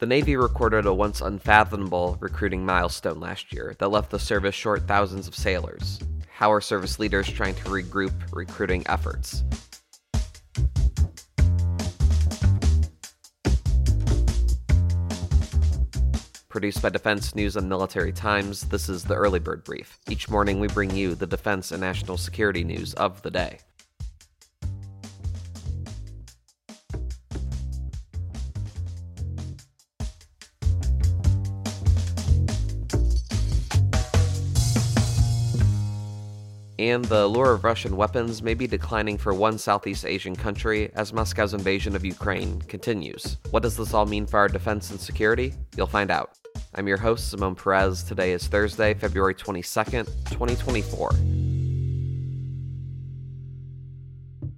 The Navy recorded a once unfathomable recruiting milestone last year that left the service short thousands of sailors. How are service leaders trying to regroup recruiting efforts? Produced by Defense News and Military Times, this is the Early Bird Brief. Each morning we bring you the defense and national security news of the day. And the lure of Russian weapons may be declining for one Southeast Asian country as Moscow's invasion of Ukraine continues. What does this all mean for our defense and security? You'll find out. I'm your host, Zamone Perez. Today is Thursday, February 22nd, 2024.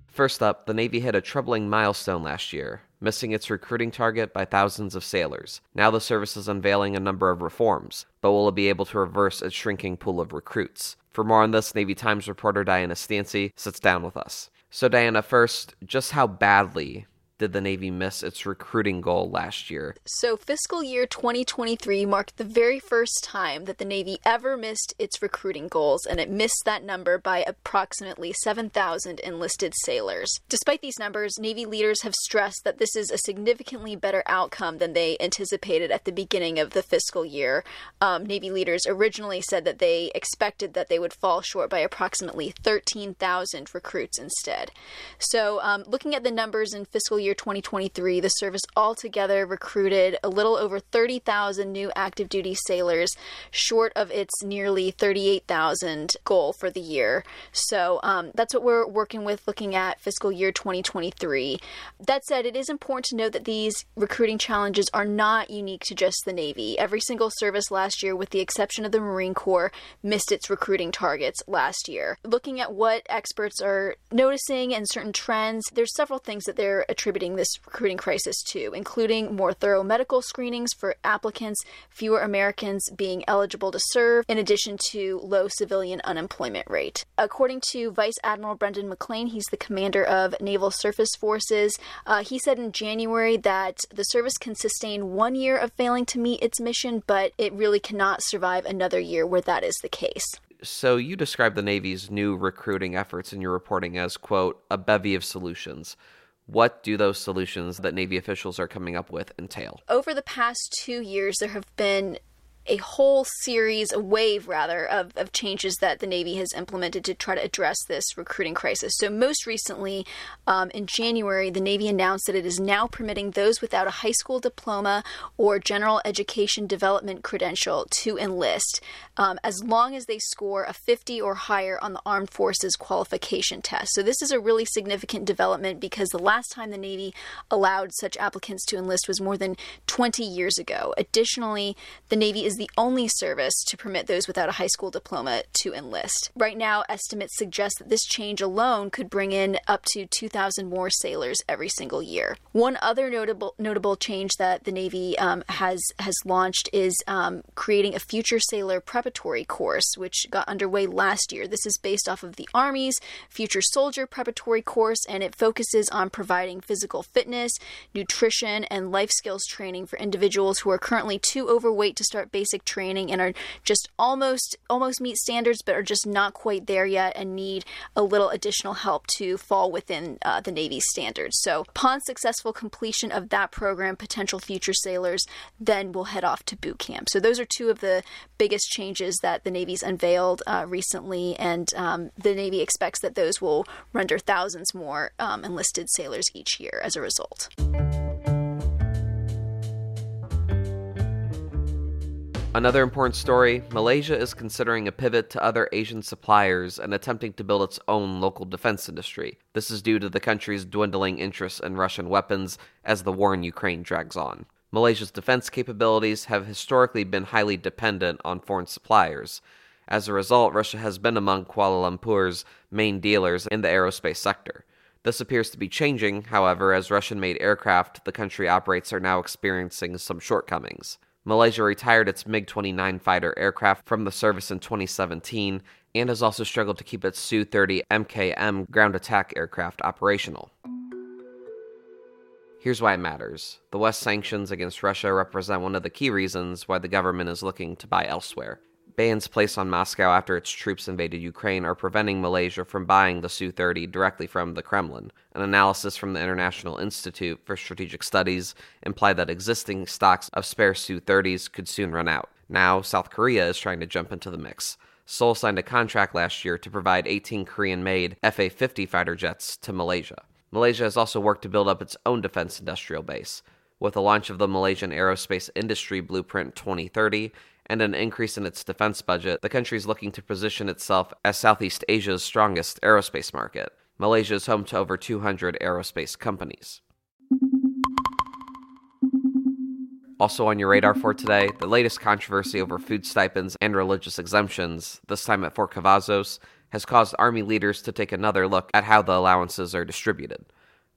First up, the Navy hit a troubling milestone last year, missing its recruiting target by thousands of sailors. Now the service is unveiling a number of reforms, but will it be able to reverse its shrinking pool of recruits? For more on this, Navy Times reporter Diana Stancy sits down with us. So, Diana, first, just how badly did the Navy miss its recruiting goal last year? So, fiscal year 2023 marked the very first time that the Navy ever missed its recruiting goals, and it missed that number by approximately 7,000 enlisted sailors. Despite these numbers, Navy leaders have stressed that this is a significantly better outcome than they anticipated at the beginning of the fiscal year. Um, Navy leaders originally said that they expected that they would fall short by approximately 13,000 recruits instead. So, um, looking at the numbers in fiscal year year 2023, the service altogether recruited a little over 30,000 new active duty sailors, short of its nearly 38,000 goal for the year. So um, that's what we're working with looking at fiscal year 2023. That said, it is important to note that these recruiting challenges are not unique to just the Navy. Every single service last year, with the exception of the Marine Corps, missed its recruiting targets last year. Looking at what experts are noticing and certain trends, there's several things that they're attributing attributing this recruiting crisis to, including more thorough medical screenings for applicants, fewer Americans being eligible to serve, in addition to low civilian unemployment rate. According to Vice Admiral Brendan McLane, he's the commander of Naval Surface Forces, uh, he said in January that the service can sustain one year of failing to meet its mission, but it really cannot survive another year where that is the case. So you describe the Navy's new recruiting efforts in your reporting as, quote, a bevy of solutions. What do those solutions that Navy officials are coming up with entail? Over the past two years, there have been a whole series, a wave rather, of, of changes that the Navy has implemented to try to address this recruiting crisis. So, most recently, um, in January, the Navy announced that it is now permitting those without a high school diploma or general education development credential to enlist, um, as long as they score a 50 or higher on the Armed Forces qualification test. So, this is a really significant development because the last time the Navy allowed such applicants to enlist was more than 20 years ago. Additionally, the Navy is is the only service to permit those without a high school diploma to enlist. Right now, estimates suggest that this change alone could bring in up to 2,000 more sailors every single year. One other notable notable change that the Navy um, has has launched is um, creating a future sailor preparatory course, which got underway last year. This is based off of the Army's future soldier preparatory course, and it focuses on providing physical fitness, nutrition, and life skills training for individuals who are currently too overweight to start basic basic training and are just almost almost meet standards but are just not quite there yet and need a little additional help to fall within uh, the Navy's standards. So upon successful completion of that program, potential future sailors then will head off to boot camp. So those are two of the biggest changes that the Navy's unveiled uh, recently, and um, the Navy expects that those will render thousands more um, enlisted sailors each year as a result. Another important story Malaysia is considering a pivot to other Asian suppliers and attempting to build its own local defense industry. This is due to the country's dwindling interest in Russian weapons as the war in Ukraine drags on. Malaysia's defense capabilities have historically been highly dependent on foreign suppliers. As a result, Russia has been among Kuala Lumpur's main dealers in the aerospace sector. This appears to be changing, however, as Russian made aircraft the country operates are now experiencing some shortcomings. Malaysia retired its MiG 29 fighter aircraft from the service in 2017 and has also struggled to keep its Su 30 MKM ground attack aircraft operational. Here's why it matters. The West sanctions against Russia represent one of the key reasons why the government is looking to buy elsewhere. Bans placed on Moscow after its troops invaded Ukraine are preventing Malaysia from buying the Su 30 directly from the Kremlin. An analysis from the International Institute for Strategic Studies implied that existing stocks of spare Su 30s could soon run out. Now, South Korea is trying to jump into the mix. Seoul signed a contract last year to provide 18 Korean made FA 50 fighter jets to Malaysia. Malaysia has also worked to build up its own defense industrial base. With the launch of the Malaysian Aerospace Industry Blueprint 2030 and an increase in its defense budget, the country is looking to position itself as Southeast Asia's strongest aerospace market. Malaysia is home to over 200 aerospace companies. Also on your radar for today, the latest controversy over food stipends and religious exemptions, this time at Fort Cavazos, has caused Army leaders to take another look at how the allowances are distributed.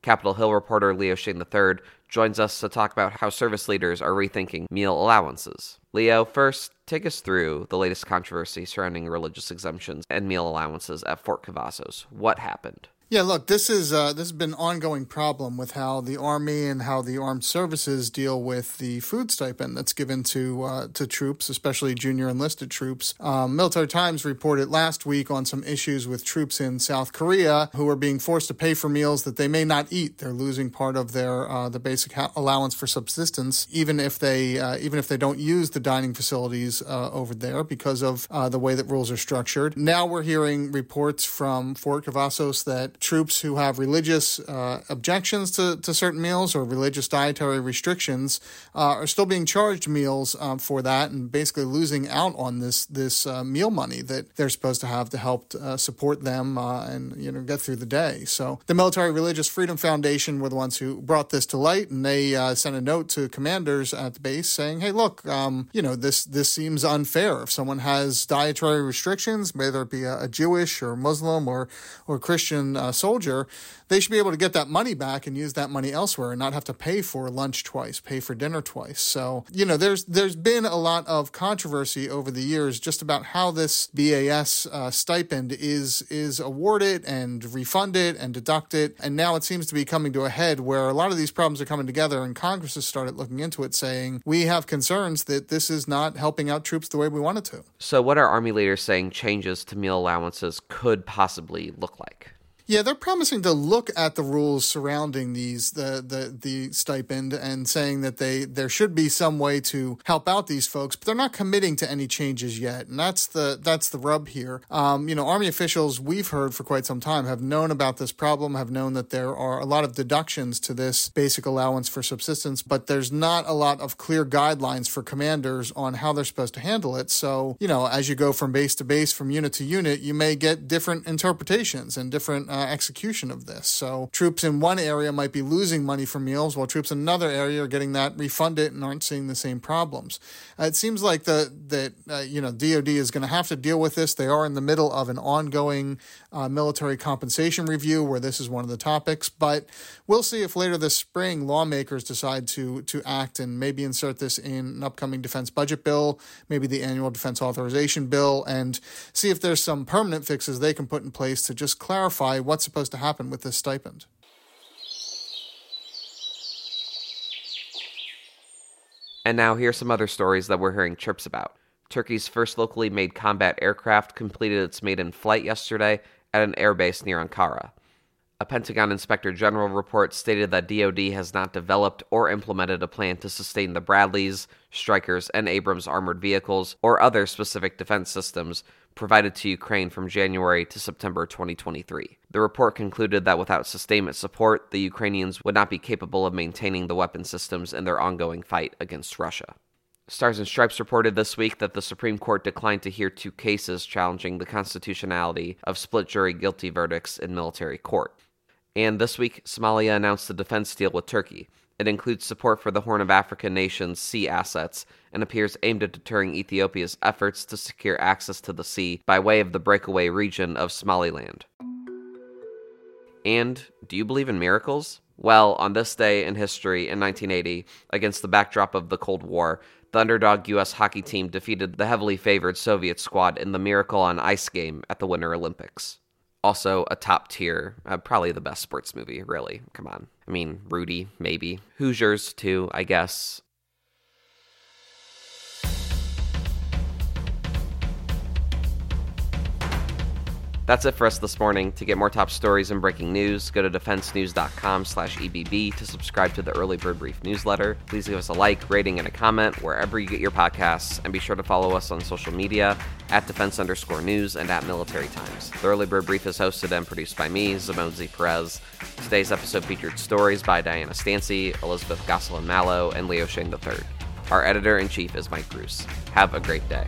Capitol Hill reporter Leo Shane III joins us to talk about how service leaders are rethinking meal allowances. Leo, first, take us through the latest controversy surrounding religious exemptions and meal allowances at Fort Cavazos. What happened? Yeah, look, this is uh, this has been an ongoing problem with how the army and how the armed services deal with the food stipend that's given to uh, to troops, especially junior enlisted troops. Um, Military Times reported last week on some issues with troops in South Korea who are being forced to pay for meals that they may not eat. They're losing part of their uh, the basic ha- allowance for subsistence, even if they uh, even if they don't use the dining facilities uh, over there because of uh, the way that rules are structured. Now we're hearing reports from Fort Cavazos that troops who have religious uh, objections to, to certain meals or religious dietary restrictions uh, are still being charged meals um, for that and basically losing out on this this uh, meal money that they're supposed to have to help uh, support them uh, and you know get through the day. So the Military Religious Freedom Foundation were the ones who brought this to light, and they sent a note to commanders at the base saying, "Hey, look, um, you know this this seems unfair. If someone has dietary restrictions, whether it be a, a Jewish or Muslim or or Christian uh, soldier, they should be able to get that money back and use that money elsewhere and not have to pay for lunch twice, pay for dinner twice. So, you know, there's there's been a lot of controversy over the years just about how this BAS uh, stipend is is awarded and refunded and deducted, and now it seems to be coming to a head where a lot of these problems are coming together, and Congress has started looking into it, saying we have concerns that this is not helping out troops the way we want it to. So, what are Army leaders saying changes to meal allowances could possibly look like? Yeah, they're promising to look at the rules surrounding these the the the stipend and saying that they there should be some way to help out these folks, but they're not committing to any changes yet, and that's the that's the rub here. Um, you know, Army officials we've heard for quite some time have known about this problem, have known that there are a lot of deductions to this basic allowance for subsistence, but there's not a lot of clear guidelines for commanders on how they're supposed to handle it. So, you know, as you go from base to base, from unit to unit, you may get different interpretations and different uh, execution of this. So troops in one area might be losing money for meals, while troops in another area are getting that refunded and aren't seeing the same problems. Uh, it seems like the that uh, you know DoD is going to have to deal with this. They are in the middle of an ongoing uh, military compensation review where this is one of the topics, but we'll see if later this spring lawmakers decide to to act and maybe insert this in an upcoming defense budget bill, maybe the annual defense authorization bill, and see if there's some permanent fixes they can put in place to just clarify what's supposed to happen with this stipend. And now here's some other stories that we're hearing chirps about. Turkey's first locally made combat aircraft completed its maiden flight yesterday at an airbase near Ankara. A Pentagon Inspector General report stated that DoD has not developed or implemented a plan to sustain the Bradleys, Strykers, and Abrams armored vehicles or other specific defense systems provided to Ukraine from January to September 2023. The report concluded that without sustainment support, the Ukrainians would not be capable of maintaining the weapon systems in their ongoing fight against Russia. Stars and Stripes reported this week that the Supreme Court declined to hear two cases challenging the constitutionality of split jury guilty verdicts in military court. And this week, Somalia announced a defense deal with Turkey. It includes support for the Horn of Africa nation's sea assets and appears aimed at deterring Ethiopia's efforts to secure access to the sea by way of the breakaway region of Somaliland. And do you believe in miracles? Well, on this day in history in 1980, against the backdrop of the Cold War, the underdog U.S. hockey team defeated the heavily favored Soviet squad in the Miracle on Ice game at the Winter Olympics. Also, a top tier, uh, probably the best sports movie, really. Come on. I mean, Rudy, maybe. Hoosiers, too, I guess. That's it for us this morning. To get more top stories and breaking news, go to defensenews.com slash EBB to subscribe to the Early Bird Brief newsletter. Please give us a like, rating, and a comment wherever you get your podcasts, and be sure to follow us on social media at defense underscore news and at military times. The Early Bird Brief is hosted and produced by me, Zamone Z. Perez. Today's episode featured stories by Diana Stancy, Elisabeth Gosselin Malo, and Leo Shane III. Our editor in chief is Mike Gruss. Have a great day.